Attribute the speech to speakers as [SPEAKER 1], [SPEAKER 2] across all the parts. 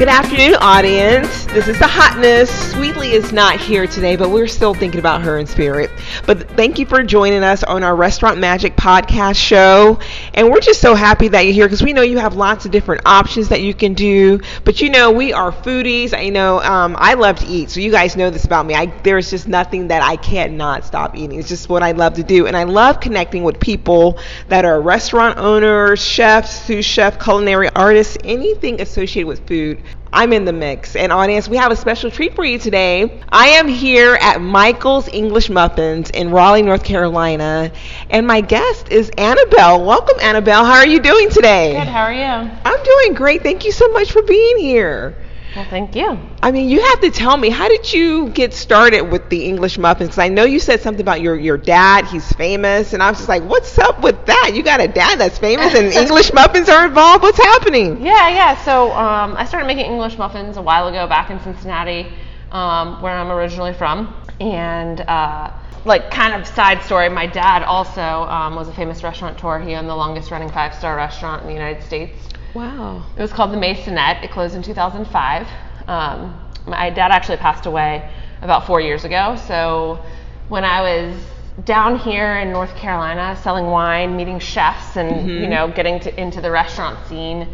[SPEAKER 1] Good afternoon, audience. This is the hotness. Sweetly is not here today, but we're still thinking about her in spirit. But thank you for joining us on our Restaurant Magic podcast show. And we're just so happy that you're here because we know you have lots of different options that you can do. But you know, we are foodies. I know um, I love to eat, so you guys know this about me. I, there's just nothing that I cannot stop eating. It's just what I love to do, and I love connecting with people that are restaurant owners, chefs, sous chef, culinary artists, anything associated with food. I'm in the mix. And audience, we have a special treat for you today. I am here at Michael's English Muffins in Raleigh, North Carolina, and my guest is Annabelle. Welcome, Annabelle. How are you doing today?
[SPEAKER 2] Good. How are you?
[SPEAKER 1] I'm doing great. Thank you so much for being here.
[SPEAKER 2] Well, thank you.
[SPEAKER 1] I mean, you have to tell me, how did you get started with the English muffins? Because I know you said something about your, your dad, he's famous, and I was just like, what's up with that? You got a dad that's famous and English muffins are involved? What's happening?
[SPEAKER 2] Yeah, yeah. So um, I started making English muffins a while ago back in Cincinnati, um, where I'm originally from. And uh, like kind of side story, my dad also um, was a famous restaurateur. He owned the longest running five star restaurant in the United States.
[SPEAKER 1] Wow.
[SPEAKER 2] It was called the Maisonette. It closed in 2005. Um, my dad actually passed away about four years ago. So when I was down here in North Carolina selling wine, meeting chefs, and
[SPEAKER 1] Mm-hmm.
[SPEAKER 2] you know getting to, into the restaurant scene,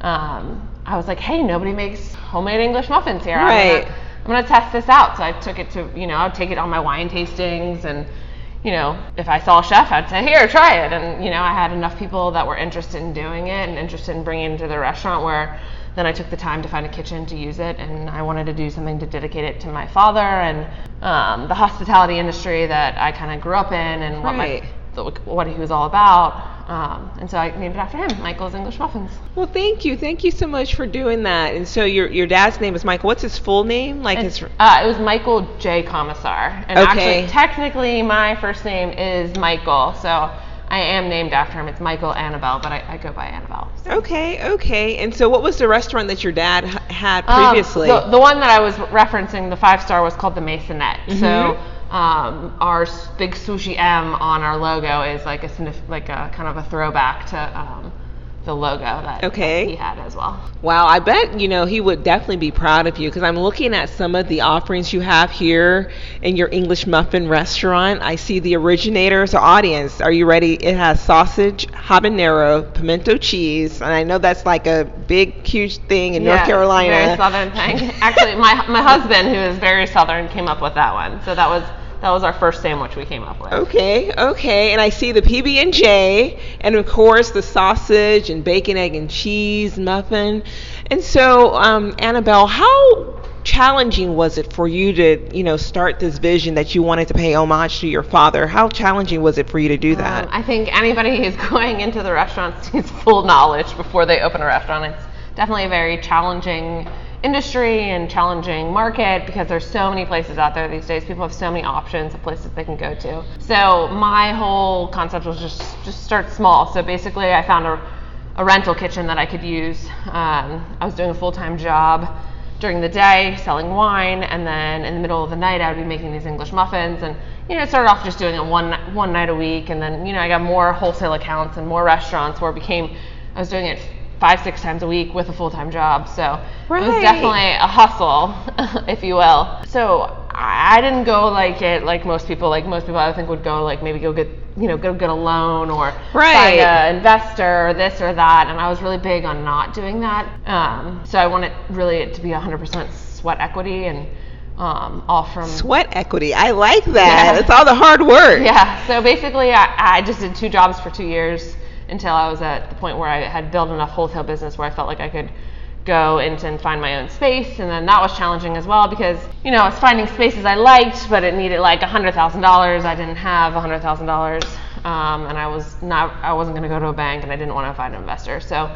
[SPEAKER 2] um, I was like, hey, nobody makes homemade English muffins here.
[SPEAKER 1] Right.
[SPEAKER 2] I'm gonna, I'm gonna test this out. So I took it to you know I'd take it on my wine tastings and. You know, if I saw a chef, I'd say, "Here, try it." And you know, I had enough people that were interested in doing it and interested in bringing it to the restaurant where then I took the time to find a kitchen to use it, and I wanted to do something to dedicate it to my father and um, the hospitality industry that I kind of grew up in and what, my, the, what he was all about. Um, and so I named it after him, Michael's English Muffins.
[SPEAKER 1] Well, thank you. Thank you so much for doing that. And so your your dad's name is Michael. What's his full name? Like his
[SPEAKER 2] Uh, it was Michael J. Comisar. And
[SPEAKER 1] Okay.
[SPEAKER 2] actually, technically, my first name is Michael, so I am named after him. It's Michael Annabelle, but I, I go by Annabelle. so.
[SPEAKER 1] Okay, okay. And so what was the restaurant that your dad h- had
[SPEAKER 2] Um,
[SPEAKER 1] previously?
[SPEAKER 2] the, the one that I was referencing, the five star, was called the Maisonette.
[SPEAKER 1] Mm-hmm.
[SPEAKER 2] So um, our big sushi M on our logo is like a like a kind of a throwback to um, the logo that,
[SPEAKER 1] Okay.
[SPEAKER 2] he had as well.
[SPEAKER 1] Wow, I bet you know he would definitely be proud of you because I'm looking at some of the offerings you have here in your English muffin restaurant. I see the originators So, audience, are you ready? It has sausage, habanero, pimento cheese, and I know that's like a big, huge thing in North Carolina.
[SPEAKER 2] Very southern thing. Actually, my my husband, who is very southern, came up with that one. So that was that was our first sandwich we came up with.
[SPEAKER 1] Okay, okay, and I see the PB and J, and of course the sausage and bacon, egg, and cheese muffin. And so, um, Annabelle, how challenging was it for you to, you know, start this vision that you wanted to pay homage to your father? How challenging was it for you to do that?
[SPEAKER 2] Um, I think anybody who's going into the restaurant needs full knowledge before they open a restaurant. It's definitely a very challenging industry and challenging market because there's so many places out there these days. People have so many options of places they can go to. So my whole concept was just just start small. So basically, I found a, a rental kitchen that I could use. Um, I was doing a full-time job during the day selling wine and then in the middle of the night I would be making these English muffins and you know it started off just doing it one one night a week and then you know I got more wholesale accounts and more restaurants where it became I was doing it five six times a week with a full-time job so it was definitely a hustle if you will so I didn't go like it like most people like most people I think would go like maybe go get you know go get a loan or
[SPEAKER 1] Right.
[SPEAKER 2] find an investor or this or that and I was really big on not doing that um, so I wanted really it to be 100% sweat equity and um, all from
[SPEAKER 1] Sweat equity. I like that.
[SPEAKER 2] Yeah.
[SPEAKER 1] It's all the hard work.
[SPEAKER 2] yeah so basically I, I just did two jobs for two years until I was at the point where I had built enough wholesale business where I felt like I could go into and find my own space and then that was challenging as well because you know I was finding spaces I liked but it needed like $100,000 I didn't have $100,000 um, and I was not I wasn't going to go to a bank and I didn't want to find an investor so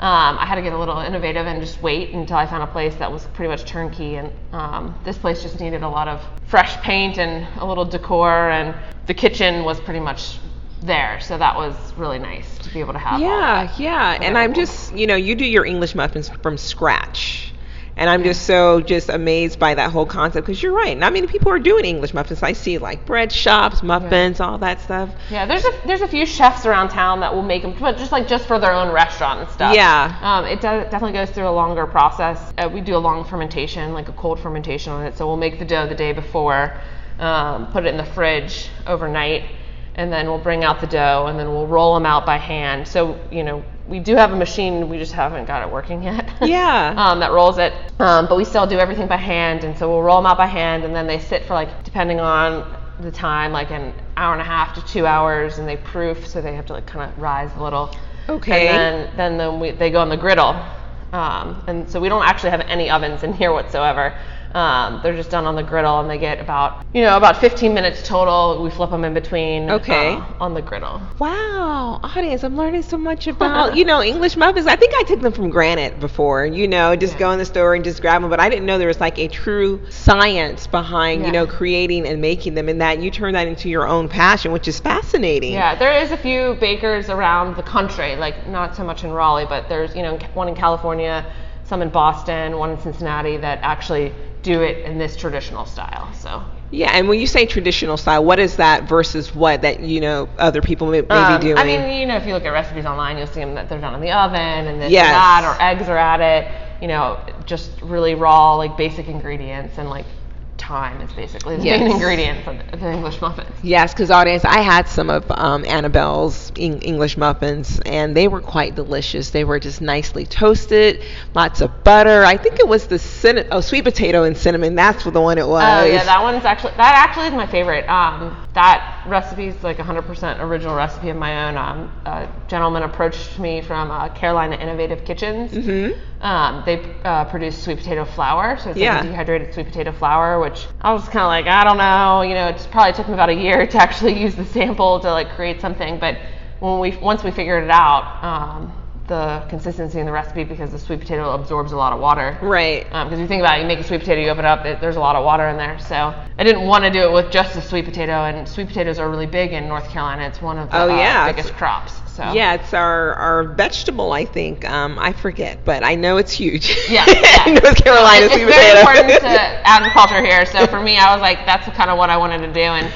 [SPEAKER 2] um, I had to get a little innovative and just wait until I found a place that was pretty much turnkey. And um, this place just needed a lot of fresh paint and a little decor, and the kitchen was pretty much there. So that was really nice to be able to have.
[SPEAKER 1] Yeah, yeah. And I'm just, you know, you do your English muffins from scratch. And I'm just so just amazed by that whole concept because you're right. Not many people are doing English muffins. I see like bread shops, muffins, all that stuff.
[SPEAKER 2] Yeah, there's a there's a few chefs around town that will make them, but just like just for their own restaurant and stuff.
[SPEAKER 1] Yeah.
[SPEAKER 2] Um, it does, definitely goes through a longer process. Uh, we do a long fermentation, like a cold fermentation on it. So we'll make the dough the day before, um, put it in the fridge overnight, and then we'll bring out the dough, and then we'll roll them out by hand. So you know, we do have a machine, we just haven't got it working yet.
[SPEAKER 1] Yeah.
[SPEAKER 2] um, that rolls it, um, but we still do everything by hand, and so we'll roll them out by hand, and then they sit for like depending on the time, like an hour and a half to two hours, and they proof, so they have to like kind of rise a little.
[SPEAKER 1] Okay.
[SPEAKER 2] And then then, then we, they go on the griddle, um, and so we don't actually have any ovens in here whatsoever. Um, they're just done on the griddle, and they get about you know about 15 minutes total. We flip them in between.
[SPEAKER 1] Okay.
[SPEAKER 2] uh, on the griddle.
[SPEAKER 1] Wow, audience, I'm learning so much about, you know, English muffins. I think I took them from Granite before, you know, just go in the store and just grab them, but I didn't know there was like a true science behind, you know, creating and making them and that you turn that into your own passion, which is fascinating.
[SPEAKER 2] Yeah, there is a few bakers around the country, like not so much in Raleigh, but there's you know one in California, some in Boston, one in Cincinnati that actually do it in this traditional style. So
[SPEAKER 1] Yeah, and when you say traditional style, what is that versus what that, you know, other people may, may
[SPEAKER 2] Um,
[SPEAKER 1] be doing?
[SPEAKER 2] I mean, you know, if you look at recipes online, you'll see them that they're done in the oven and this
[SPEAKER 1] Yes.
[SPEAKER 2] and that, or eggs are at it. You know, just really raw, like basic ingredients, and like time is basically the main ingredient for the, the English muffins.
[SPEAKER 1] Yes, because audience, I had some of um, Annabelle's Eng- English muffins, and they were quite delicious. They were just nicely toasted, lots of butter. I think it was the oh sweet potato and cinnamon. That's the one it was.
[SPEAKER 2] Oh yeah, that one's actually that actually is my favorite. Um, that recipe is like 100% original recipe of my own. Um, a gentleman approached me from uh, Carolina Innovative Kitchens.
[SPEAKER 1] Mhm.
[SPEAKER 2] Um, they uh, produce sweet potato flour, so it's
[SPEAKER 1] Yeah.
[SPEAKER 2] like a dehydrated sweet potato flour, which I was kind of like, I don't know, you know, it probably took me about a year to actually use the sample to like create something, but when we once we figured it out, um, the consistency in the recipe because the sweet potato absorbs a lot of water.
[SPEAKER 1] Right.
[SPEAKER 2] Because you think about it, you make a sweet potato, you open it up, it, there's a lot of water in there. So I didn't want to do it with just a sweet potato, and sweet potatoes are really big in North Carolina. It's one of the
[SPEAKER 1] Oh,
[SPEAKER 2] uh,
[SPEAKER 1] yeah.
[SPEAKER 2] biggest crops. So
[SPEAKER 1] Yeah, it's our, our vegetable, I think. Um, I forget, but I know it's huge.
[SPEAKER 2] Yeah, yeah.
[SPEAKER 1] North Carolina
[SPEAKER 2] It's,
[SPEAKER 1] sweet
[SPEAKER 2] it's very
[SPEAKER 1] potato.
[SPEAKER 2] important to agriculture here. So for me, I was like, that's kind of what I wanted to do. And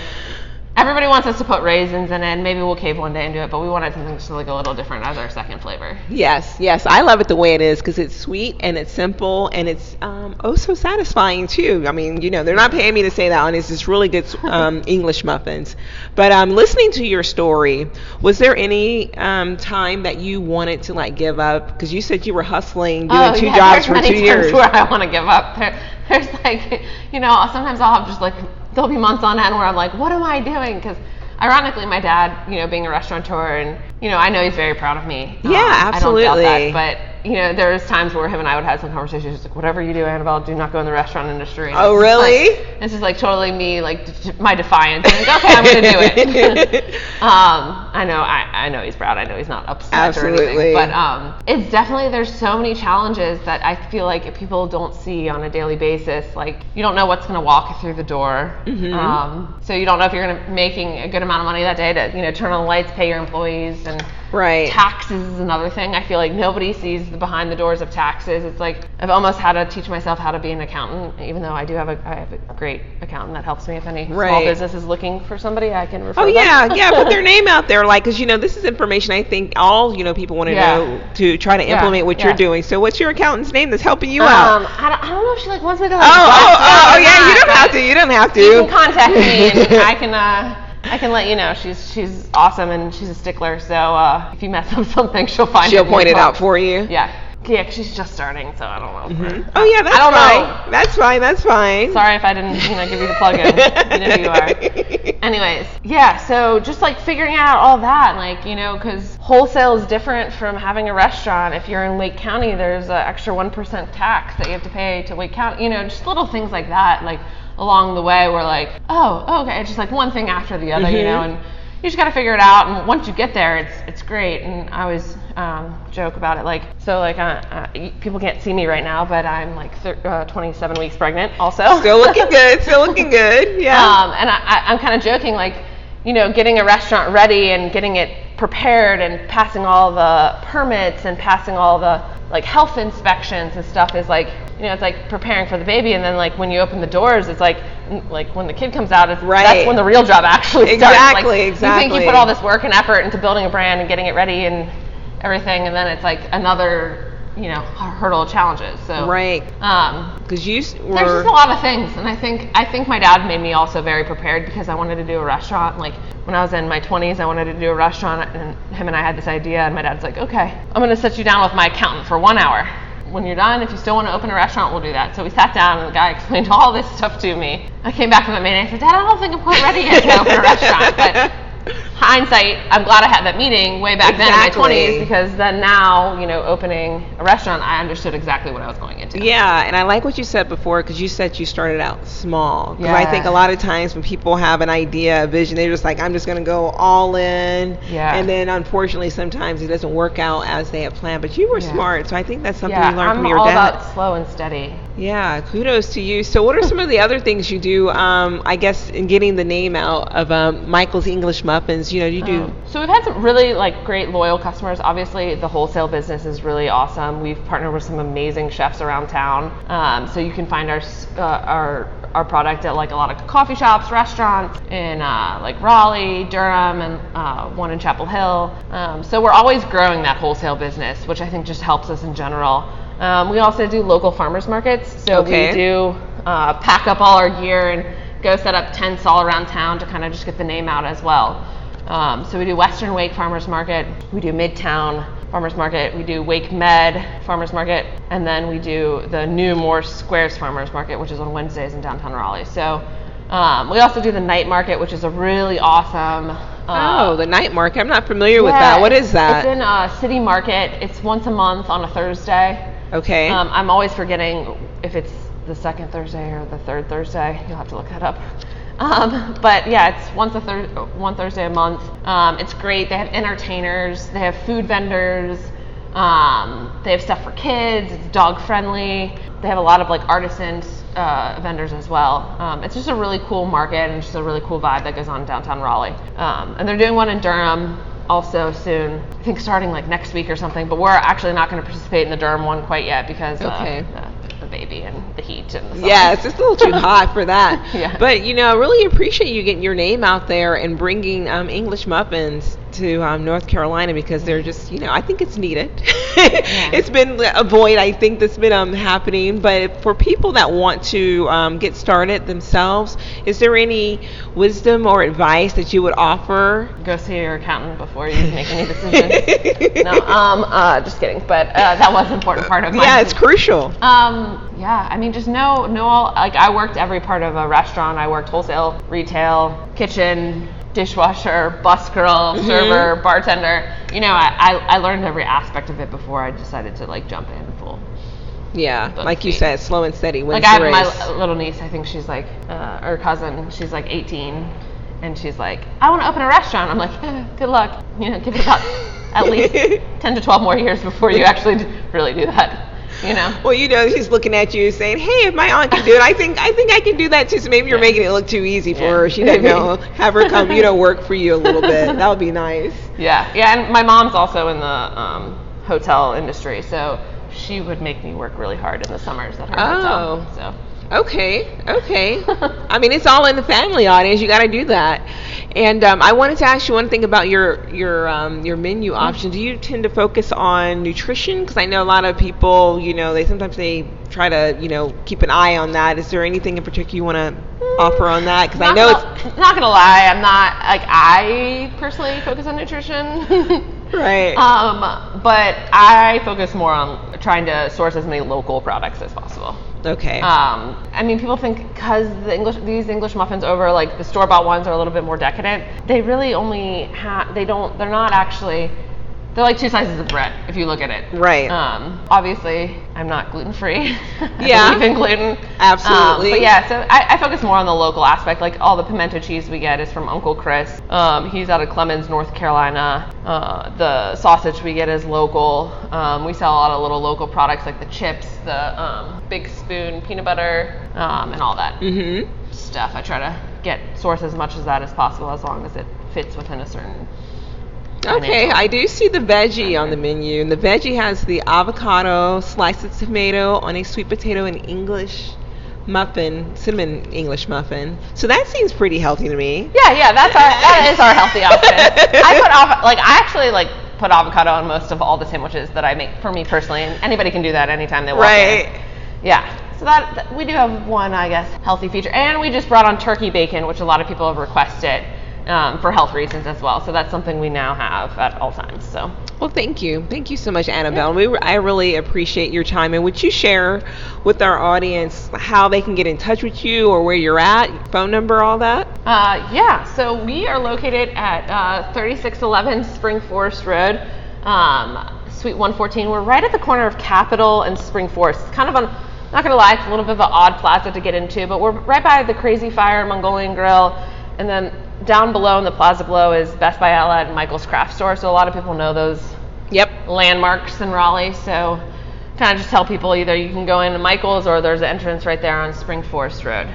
[SPEAKER 2] everybody wants us to put raisins in it. and Maybe we'll cave one day and do it, but we wanted something just like a little different as our second flavor.
[SPEAKER 1] Yes, yes, I love it the way it is because it's sweet and it's simple and it's um, oh so satisfying too. I mean, you know, they're not paying me to say that, and it's just really good um, English muffins. But um, listening to your story, was there any um, time that you wanted to like give up? Because you said you were hustling, doing two
[SPEAKER 2] Oh, yeah,
[SPEAKER 1] jobs for
[SPEAKER 2] many
[SPEAKER 1] two
[SPEAKER 2] times
[SPEAKER 1] years.
[SPEAKER 2] where I want to give up. There, there's like, you know, sometimes I'll have just like, there'll be months on end where I'm like, what am I doing? Because ironically, my dad, you know, being a restaurateur, and you know, I know he's very proud of me. Um,
[SPEAKER 1] Yeah,
[SPEAKER 2] I don't
[SPEAKER 1] absolutely.
[SPEAKER 2] doubt that, but you know, there's times where him and I would have some conversations, just like, whatever you do, Annabelle, do not go in the restaurant industry. And
[SPEAKER 1] Oh, really?
[SPEAKER 2] Like, this is like totally me, like d- my defiance. And like, okay, I'm gonna do it. um, I know, I, I know he's proud. I know he's not upset or
[SPEAKER 1] Absolutely.
[SPEAKER 2] anything, but um, it's definitely there's so many challenges that I feel like people don't see on a daily basis. Like you don't know what's going to walk through the door,
[SPEAKER 1] Mm-hmm.
[SPEAKER 2] um, so you don't know if you're going to making a good amount of money that day to you know turn on the lights, pay your employees, and
[SPEAKER 1] Right.
[SPEAKER 2] taxes is another thing. I feel like nobody sees the behind the doors of taxes. It's like I've almost had to teach myself how to be an accountant, even though I do have a I have a great accountant that helps me if any small
[SPEAKER 1] Right.
[SPEAKER 2] business is looking for somebody I can refer.
[SPEAKER 1] Oh
[SPEAKER 2] them.
[SPEAKER 1] yeah, yeah. Put their name out there, like, because you know this is information I think all you know people want to
[SPEAKER 2] Yeah.
[SPEAKER 1] know to try to
[SPEAKER 2] Yeah,
[SPEAKER 1] implement what
[SPEAKER 2] yeah.
[SPEAKER 1] you're doing. So, what's your accountant's name that's helping you
[SPEAKER 2] Um,
[SPEAKER 1] out?
[SPEAKER 2] I don't, I don't know if she like wants me to.
[SPEAKER 1] Oh,
[SPEAKER 2] Like,
[SPEAKER 1] oh,
[SPEAKER 2] out
[SPEAKER 1] oh,
[SPEAKER 2] or
[SPEAKER 1] yeah. You don't have to. You don't have to.
[SPEAKER 2] You can contact me and I can uh, I can let you know. She's she's awesome and she's a stickler. So uh, if you mess up something, she'll find
[SPEAKER 1] She'll
[SPEAKER 2] it.
[SPEAKER 1] point it out for you.
[SPEAKER 2] Yeah, yeah. 'cause she's just starting, so I don't know.
[SPEAKER 1] Oh yeah, that's
[SPEAKER 2] I don't
[SPEAKER 1] fine.
[SPEAKER 2] know.
[SPEAKER 1] That's fine. That's fine.
[SPEAKER 2] Sorry if I didn't you know give you the plug-in. you know who you are. Anyways, yeah. So just like figuring out all that, like you know, because wholesale is different from having a restaurant. If you're in Wake County, there's an extra one percent tax that you have to pay to Wake County. You know, just little things like that, like along the way, we're like, oh, okay, it's just like one thing after the other, you know,
[SPEAKER 1] Mhm.
[SPEAKER 2] and you just got to figure it out. And once you get there, it's it's great. And I always um, joke about it, like so, like uh, uh, people can't see me right now, but I'm like thir- uh, 27 weeks pregnant, also.
[SPEAKER 1] Still looking good. Still looking good. Yeah.
[SPEAKER 2] Um, and I, I, I'm kind of joking, like, you know, getting a restaurant ready and getting it prepared and passing all the permits and passing all the like health inspections and stuff is like, you know, it's like preparing for the baby, and then like when you open the doors, it's like like when the kid comes out, it's,
[SPEAKER 1] Right.
[SPEAKER 2] that's when the real job actually starts.
[SPEAKER 1] Exactly,
[SPEAKER 2] Like, You think you put all this work and effort into building a brand and getting it ready and everything, and then it's like another you know hurdle of challenges. So
[SPEAKER 1] Right.
[SPEAKER 2] Um,
[SPEAKER 1] Because you s-
[SPEAKER 2] there's just a lot of things, and I think I think my dad made me also very prepared because I wanted to do a restaurant. Like when I was in my 20s, I wanted to do a restaurant, and him and I had this idea, and my dad's like, "Okay, I'm gonna sit you down with my accountant for one hour. When you're done, if you still want to open a restaurant, we'll do that." So we sat down, and the guy explained all this stuff to me. I came back from that meeting, and I said, "Dad, I don't think I'm quite ready yet to open a restaurant." But hindsight, I'm glad I had that meeting way back then in my 20s because then now, you know, opening a restaurant, I understood exactly what I was going into.
[SPEAKER 1] Yeah, and I like what you said before because you said you started out small. Because I think a lot of times when people have an idea, a vision, they're just like, I'm just going to go all in.
[SPEAKER 2] Yeah.
[SPEAKER 1] And then unfortunately, sometimes it doesn't work out as they have planned. But you were
[SPEAKER 2] Yeah.
[SPEAKER 1] smart, so I think that's something
[SPEAKER 2] yeah,
[SPEAKER 1] you learned
[SPEAKER 2] I'm
[SPEAKER 1] from your
[SPEAKER 2] all
[SPEAKER 1] dad.
[SPEAKER 2] about slow and steady.
[SPEAKER 1] Yeah, kudos to you. So, what are some of the other things you do? Um, I guess in getting the name out of um, Michael's English Muffins. You know, you do.
[SPEAKER 2] Um, so we've had some really like great loyal customers. Obviously, the wholesale business is really awesome. We've partnered with some amazing chefs around town. Um, so you can find our uh, our our product at like a lot of coffee shops, restaurants in uh, like Raleigh, Durham, and uh, one in Chapel Hill. Um, so we're always growing that wholesale business, which I think just helps us in general. Um, we also do local farmers markets. So
[SPEAKER 1] Okay.
[SPEAKER 2] we do uh, pack up all our gear and go set up tents all around town to kind of just get the name out as well. Um, so we do Western Wake Farmers Market, we do Midtown Farmers Market, we do WakeMed Farmers Market, and then we do the new Moore Squares Farmers Market, which is on Wednesdays in downtown Raleigh. So um, we also do the night market, which is a really awesome. Uh,
[SPEAKER 1] oh, the night market. I'm not familiar with that. What is that?
[SPEAKER 2] It's in uh, City Market. It's once a month on a Thursday.
[SPEAKER 1] Okay.
[SPEAKER 2] Um, I'm always forgetting if it's the second Thursday or the third Thursday. You'll have to look that up. Um, but yeah, it's once a thir- one Thursday a month. Um, it's great. They have entertainers. They have food vendors. Um, they have stuff for kids. It's dog friendly. They have a lot of like artisan uh, vendors as well. Um, it's just a really cool market and just a really cool vibe that goes on downtown Raleigh. Um, and they're doing one in Durham also soon. I think starting like next week or something. But we're actually not going to participate in the Durham one quite yet because
[SPEAKER 1] Okay.
[SPEAKER 2] uh, the, the baby and the heat and the sun.
[SPEAKER 1] Yeah, it's just a little too hot for that.
[SPEAKER 2] Yeah.
[SPEAKER 1] But you know, I really appreciate you getting your name out there and bringing um, English muffins to um, North Carolina because they're just, you know, I think it's needed. It's been a void, I think, that's been um, happening. But for people that want to um, get started themselves, is there any wisdom or advice that you would offer?
[SPEAKER 2] Go see your accountant before you make any decisions. no, um, uh, just kidding. But uh, that was an important part of my.
[SPEAKER 1] Yeah, it's crucial.
[SPEAKER 2] Um, yeah, I mean, just know, know all. Like, I worked every part of a restaurant. I worked wholesale, retail, kitchen, dishwasher, bus girl,
[SPEAKER 1] Mm-hmm.
[SPEAKER 2] server, bartender. You know, I, I, I learned every aspect of it before I decided to like jump in full.
[SPEAKER 1] Yeah, like you said, slow and steady wins
[SPEAKER 2] Like I have
[SPEAKER 1] race.
[SPEAKER 2] my little niece. I think she's like, uh, or cousin. She's like 18, and she's like, I want to open a restaurant. I'm like, eh, good luck. You know, give it about at least 10 to 12 more years before you actually really do that. You know.
[SPEAKER 1] Well, you know, she's looking at you saying, "Hey, if my aunt can do it, I think I think I can do that too." So maybe you're
[SPEAKER 2] Yeah.
[SPEAKER 1] making it look too easy for
[SPEAKER 2] Yeah.
[SPEAKER 1] her. She doesn't know. Have her come, you know, work for you a little bit. That would be nice.
[SPEAKER 2] Yeah, yeah, and my mom's also in the um, hotel industry, so she would make me work really hard in the summers at her
[SPEAKER 1] Oh.
[SPEAKER 2] hotel. So
[SPEAKER 1] Okay, okay. I mean, it's all in the family audience. You got to do that. And um, I wanted to ask you one thing about your your um, your menu options. Do you tend to focus on nutrition? Because I know a lot of people, you know, they sometimes they try to, you know, keep an eye on that. Is there anything in particular you want to offer on that? Because I know
[SPEAKER 2] gonna- not gonna lie, I'm not like I personally focus on nutrition.
[SPEAKER 1] right.
[SPEAKER 2] Um, but I focus more on trying to source as many local products as possible.
[SPEAKER 1] Okay.
[SPEAKER 2] Um, I mean, people think because the English these English muffins over like the store bought ones are a little bit more decadent. They really only have they don't they're not actually they're like two slices of bread if you look at it.
[SPEAKER 1] Right.
[SPEAKER 2] Um, obviously, I'm not gluten free.
[SPEAKER 1] Yeah.
[SPEAKER 2] I believe in gluten.
[SPEAKER 1] Absolutely.
[SPEAKER 2] Um, but yeah, so I, I focus more on the local aspect. Like all the pimento cheese we get is from Uncle Chris. Um, he's out of Clemmons, North Carolina. Uh, the sausage we get is local. Um, we sell a lot of little local products like the chips, the um, big spoon peanut butter, um, and all that
[SPEAKER 1] mm-hmm.
[SPEAKER 2] stuff. I try to get source as much as that as possible as long as it fits within a certain
[SPEAKER 1] Okay, I do see the veggie on the menu, and the veggie has the avocado, sliced tomato on a sweet potato and English muffin, cinnamon English muffin. So that seems pretty healthy to me.
[SPEAKER 2] Yeah, yeah, that's our that is our healthy option. I put off like I actually like put avocado on most of all the sandwiches that I make for me personally, and anybody can do that anytime they want.
[SPEAKER 1] Right.
[SPEAKER 2] in. Yeah. So that, that- we do have one, I guess, healthy feature, and we just brought on turkey bacon, which a lot of people have requested um, for health reasons as well. So that's something we now have at all times. So
[SPEAKER 1] Well, thank you. Thank you so much, Annabelle. We, I really appreciate your time. And would you share with our audience how they can get in touch with you or where you're at, phone number, all that?
[SPEAKER 2] Uh, yeah, so we are located at uh, 3611 Spring Forest Road, um, Suite 114. We're right at the corner of Capital and Spring Forest. It's kind of on, not gonna lie, it's a little bit of an odd plaza to get into, but we're right by the Crazy Fire Mongolian Grill, and then down below in the plaza below is Best Buy Outlet and Michael's Craft Store. So a lot of people know those
[SPEAKER 1] Yep.
[SPEAKER 2] landmarks in Raleigh. So kind of just tell people either you can go into Michael's or there's an entrance right there on Spring Forest Road.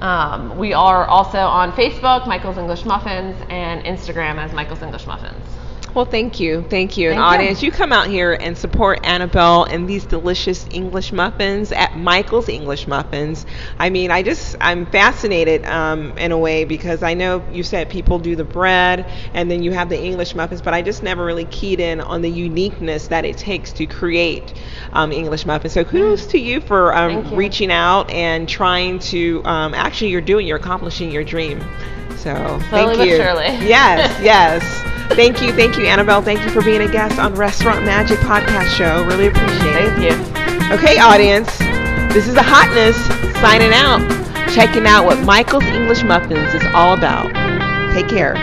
[SPEAKER 2] Um, we are also on Facebook, Michael's English Muffins, and Instagram as Michael's English Muffins.
[SPEAKER 1] Well, thank you. Thank you.
[SPEAKER 2] Thank you.
[SPEAKER 1] audience, you come out here and support Annabelle and these delicious English muffins at Michael's English Muffins. I mean, I just, I'm fascinated um, in a way because I know you said people do the bread and then you have the English muffins, but I just never really keyed in on the uniqueness that it takes to create um, English muffins. So kudos to you for um,
[SPEAKER 2] you.
[SPEAKER 1] reaching out and trying to, um, actually, you're doing, you're accomplishing your dream. So
[SPEAKER 2] Slowly
[SPEAKER 1] thank you.
[SPEAKER 2] surely.
[SPEAKER 1] Yes, yes. Thank you, thank you, Annabelle. Thank you for being a guest on Restaurant Magic Podcast Show. Really appreciate it.
[SPEAKER 2] Thank you.
[SPEAKER 1] Okay, audience, this is the hotness signing out, checking out what Michael's English Muffins is all about. Take care.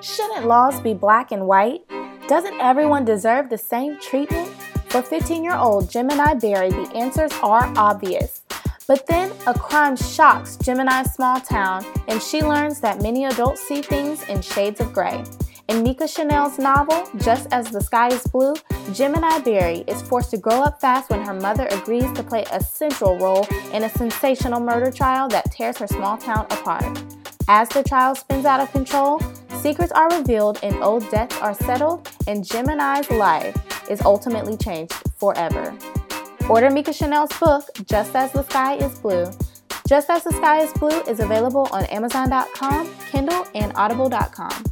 [SPEAKER 3] Shouldn't laws be black and white? Doesn't everyone deserve the same treatment? For 15 year old Gemini Berry, the answers are obvious. But then a crime shocks Gemini's small town, and she learns that many adults see things in shades of gray. In Nika Chanel's novel, Just as the Sky is Blue, Gemini Berry is forced to grow up fast when her mother agrees to play a central role in a sensational murder trial that tears her small town apart. As the trial spins out of control, secrets are revealed and old debts are settled, and Gemini's life is ultimately changed forever. Order Mika Chanel's book, Just As the Sky is Blue. Just As the Sky is Blue is available on Amazon.com, Kindle, and Audible.com.